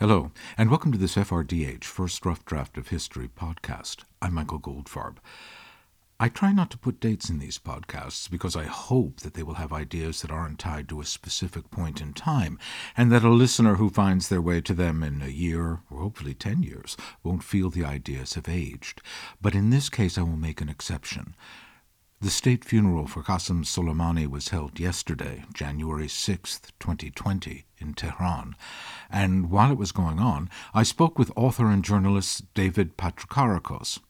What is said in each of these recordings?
Hello, and welcome to this FRDH First Rough Draft of History podcast. I'm Michael Goldfarb. I try not to put dates in these podcasts because I hope that they will have ideas that aren't tied to a specific point in time, and that a listener who finds their way to them in a year, or hopefully ten years, won't feel the ideas have aged. But in this case, I will make an exception. The state funeral for Qasem Soleimani was held yesterday, January 6, 2020, in Tehran. And while it was going on, I spoke with author and journalist David Patrikarakos.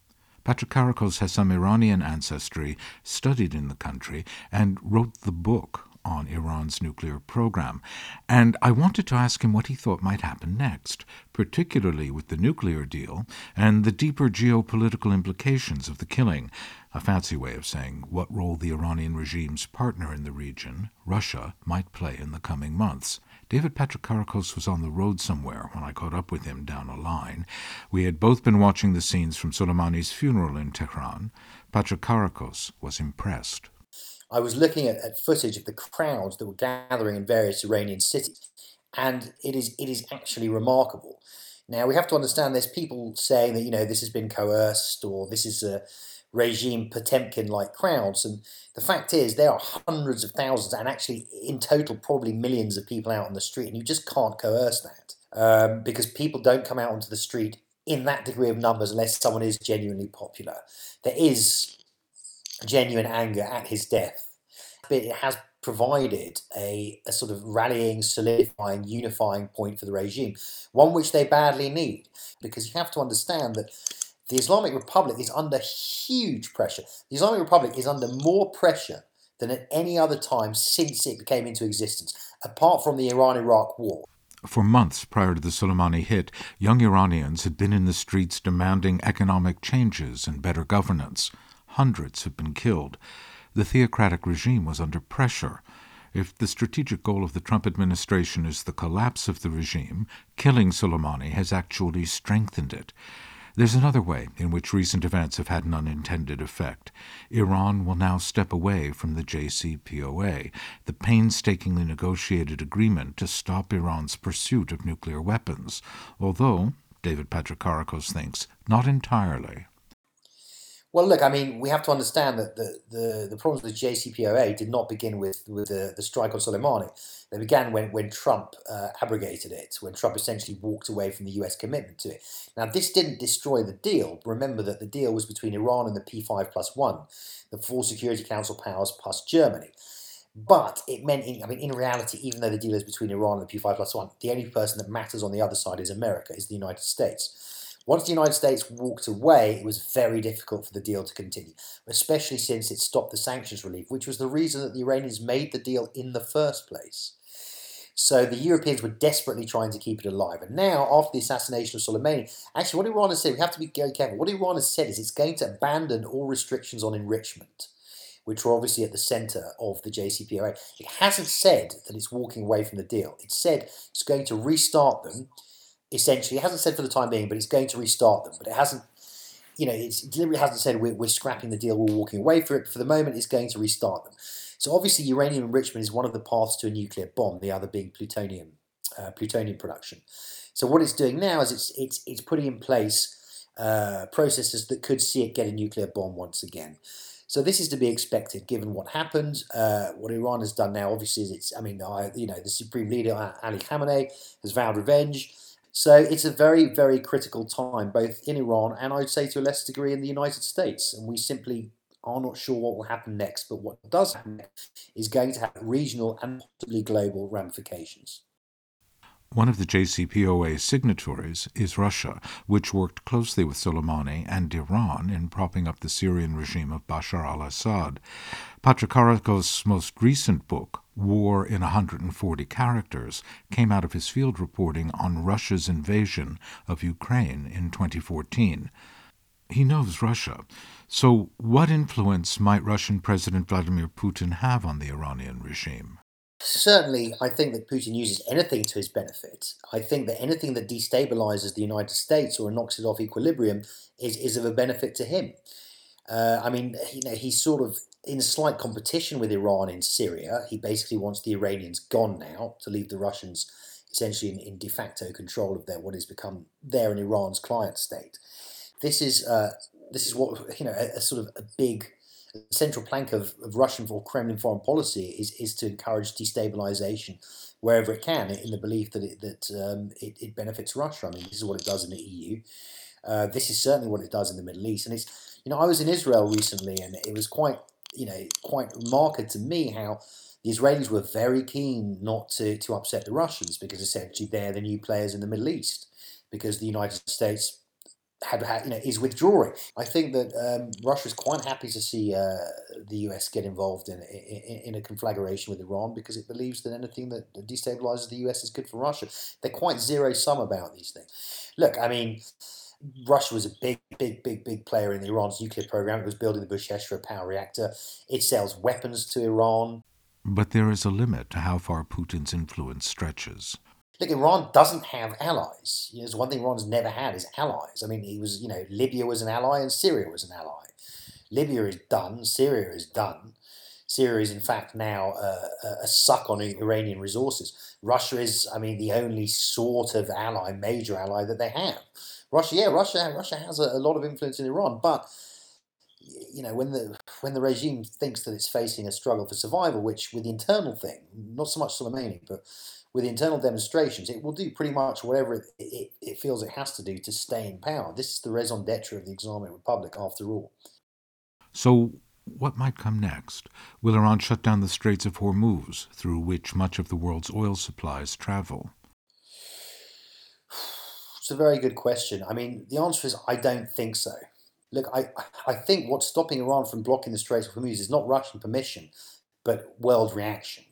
Patrikarakos has some Iranian ancestry, studied in the country, and wrote the book on Iran's nuclear program, and I wanted to ask him what he thought might happen next, particularly with the nuclear deal and the deeper geopolitical implications of the killing, a fancy way of saying what role the Iranian regime's partner in the region, Russia, might play in the coming months. David Patrikarakos was on the road somewhere when I caught up with him down a line. We had both been watching the scenes from Soleimani's funeral in Tehran. Patrikarakos was impressed. I was looking at, at footage of the crowds that were gathering in various Iranian cities, and it is it is actually remarkable. Now we have to understand there's people saying that you know this has been coerced or this is a regime Potemkin like crowds, and the fact is there are hundreds of thousands and actually in total probably millions of people out on the street, and you just can't coerce that um, because people don't come out onto the street in that degree of numbers unless someone is genuinely popular. There is genuine anger at his death. But it has provided a, a sort of rallying, solidifying, unifying point for the regime, one which they badly need. Because you have to understand that the Islamic Republic is under huge pressure. The Islamic Republic is under more pressure than at any other time since it came into existence, apart from the Iran Iraq war. For months prior to the Soleimani hit, young Iranians had been in the streets demanding economic changes and better governance. Hundreds have been killed. The theocratic regime was under pressure. If the strategic goal of the Trump administration is the collapse of the regime, killing Soleimani has actually strengthened it. There's another way in which recent events have had an unintended effect. Iran will now step away from the JCPOA, the painstakingly negotiated agreement to stop Iran's pursuit of nuclear weapons, although, David Patrikarakos thinks, not entirely. Well, look, I mean, we have to understand that the, the, the problems with JCPOA did not begin with, with the, the strike on Soleimani. They began when, when Trump uh, abrogated it, when Trump essentially walked away from the US commitment to it. Now, this didn't destroy the deal. Remember that the deal was between Iran and the P5 plus one, the four Security Council powers plus Germany. But it meant, in, I mean, in reality, even though the deal is between Iran and the P5 plus one, the only person that matters on the other side is America, is the United States. Once the United States walked away, it was very difficult for the deal to continue, especially since it stopped the sanctions relief, which was the reason that the Iranians made the deal in the first place. So the Europeans were desperately trying to keep it alive. And now, after the assassination of Soleimani, actually, what Iran has said, we have to be careful. What Iran has said is it's going to abandon all restrictions on enrichment, which were obviously at the center of the JCPOA. It hasn't said that it's walking away from the deal. It said it's going to restart them essentially. It hasn't said for the time being, but it's going to restart them. But it hasn't, you know, it's, it deliberately hasn't said we're, we're scrapping the deal, we're walking away for it. But for the moment, it's going to restart them. So obviously, uranium enrichment is one of the paths to a nuclear bomb. The other being plutonium, uh, plutonium production. So what it's doing now is it's it's it's putting in place uh, processes that could see it get a nuclear bomb once again. So this is to be expected, given what happened. Uh, what Iran has done now, obviously, is it's. I mean, I, you know, the supreme leader Ali Khamenei has vowed revenge. So it's a very, very critical time, both in Iran and I'd say to a less degree in the United States. And we simply are not sure what will happen next. But what does happen is going to have regional and possibly global ramifications. One of the JCPOA signatories is Russia, which worked closely with Soleimani and Iran in propping up the Syrian regime of Bashar al Assad. Patrikarakos' most recent book, War in 140 Characters, came out of his field reporting on Russia's invasion of Ukraine in 2014. He knows Russia. So, what influence might Russian President Vladimir Putin have on the Iranian regime? Certainly, I think that Putin uses anything to his benefit. I think that anything that destabilizes the United States or knocks it off equilibrium is, is of a benefit to him. Uh, I mean, you know, he's sort of in slight competition with Iran in Syria. He basically wants the Iranians gone now to leave the Russians essentially in, in de facto control of their what has become their and Iran's client state. This is uh, this is what you know a, a sort of a big central plank of, of Russian or Kremlin foreign policy is, is to encourage destabilization wherever it can in the belief that it, that um, it, it, benefits Russia. I mean, this is what it does in the EU. Uh, this is certainly what it does in the Middle East. And it's, you know, I was in Israel recently and it was quite, you know, quite remarkable to me how the Israelis were very keen not to, to upset the Russians because essentially they're the new players in the Middle East because the United States had, had, you know is withdrawing. I think that um, Russia is quite happy to see uh, the US get involved in, in, in a conflagration with Iran because it believes that anything that destabilizes the US is good for Russia. They're quite zero sum about these things. Look, I mean. Russia was a big, big, big, big player in Iran's nuclear program. It was building the Bushehr power reactor. It sells weapons to Iran. But there is a limit to how far Putin's influence stretches. Look, Iran doesn't have allies. You know, there's one thing Iran's never had is allies. I mean, he was, you know, Libya was an ally and Syria was an ally. Libya is done. Syria is done. Syria is, in fact, now uh, a suck on Iranian resources. Russia is, I mean, the only sort of ally, major ally that they have. Russia, yeah, Russia, Russia has a, a lot of influence in Iran, but you know, when the when the regime thinks that it's facing a struggle for survival, which with the internal thing, not so much Soleimani, but with the internal demonstrations, it will do pretty much whatever it, it, it feels it has to do to stay in power. This is the raison d'etre of the Islamic Republic, after all. So, what might come next? Will Iran shut down the Straits of Hormuz, through which much of the world's oil supplies travel? It's a very good question. I mean, the answer is I don't think so. Look, I, I think what's stopping Iran from blocking the Straits of Hormuz is not Russian permission, but world reaction.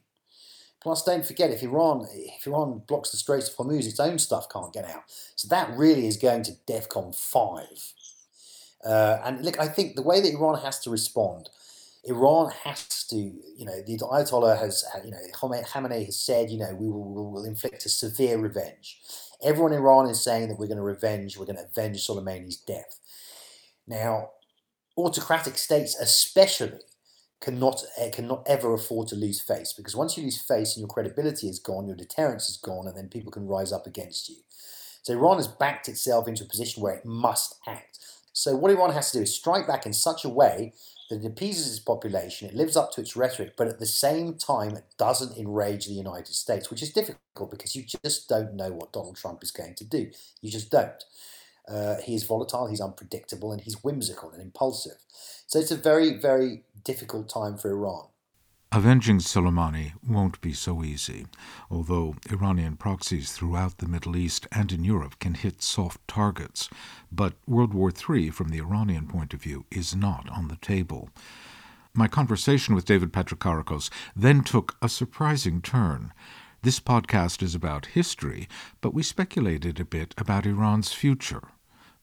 Plus, don't forget, if Iran if Iran blocks the Straits of Hormuz, its own stuff can't get out. So that really is going to DEFCON 5. Uh, and look, I think the way that Iran has to respond, Iran has to, you know, the Ayatollah has, you know, Khamenei has said, you know, we will, we will inflict a severe revenge. Everyone in Iran is saying that we're going to revenge, we're going to avenge Soleimani's death. Now, autocratic states, especially, cannot eh, cannot ever afford to lose face because once you lose face and your credibility is gone, your deterrence is gone, and then people can rise up against you. So Iran has backed itself into a position where it must act. So what Iran has to do is strike back in such a way that it appeases its population, it lives up to its rhetoric, but at the same time it doesn't enrage the United States, which is difficult because you just don't know what Donald Trump is going to do. You just don't. Uh, he is volatile, he's unpredictable, and he's whimsical and impulsive. So it's a very, very difficult time for Iran. Avenging Soleimani won't be so easy, although Iranian proxies throughout the Middle East and in Europe can hit soft targets. But World War III, from the Iranian point of view, is not on the table. My conversation with David Patrikarakos then took a surprising turn. This podcast is about history, but we speculated a bit about Iran's future.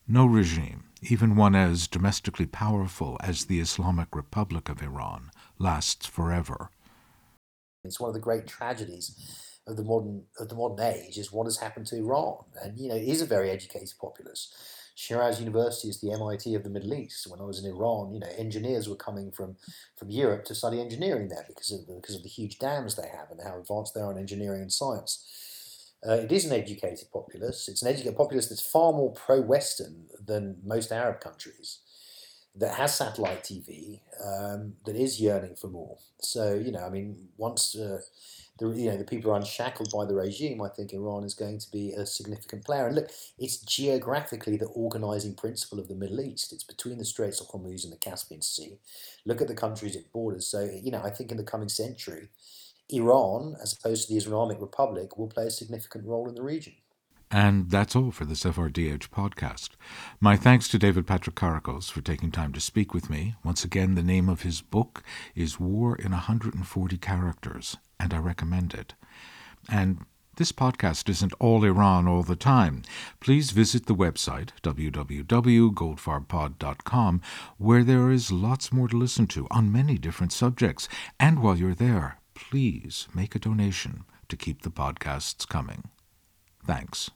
No regime, even one as domestically powerful as the Islamic Republic of Iran, lasts forever. It's one of the great tragedies of the modern of the modern age is what has happened to Iran. And you know, it is a very educated populace. Shiraz University is the MIT of the Middle East. When I was in Iran, you know, engineers were coming from, from Europe to study engineering there because of because of the huge dams they have and how advanced they are in engineering and science. Uh, it is an educated populace. It's an educated populace that's far more pro-Western than most Arab countries. That has satellite TV, um, that is yearning for more. So you know, I mean, once uh, the you know the people are unshackled by the regime, I think Iran is going to be a significant player. And look, it's geographically the organizing principle of the Middle East. It's between the Straits of Hormuz and the Caspian Sea. Look at the countries it borders. So you know, I think in the coming century, Iran, as opposed to the Islamic Republic, will play a significant role in the region. And that's all for the SFRDH podcast. My thanks to David Patrick Patrikarakos for taking time to speak with me. Once again, the name of his book is War in 140 Characters, and I recommend it. And this podcast isn't all Iran all the time. Please visit the website, www.goldfarbpod.com, where there is lots more to listen to on many different subjects. And while you're there, please make a donation to keep the podcasts coming. Thanks.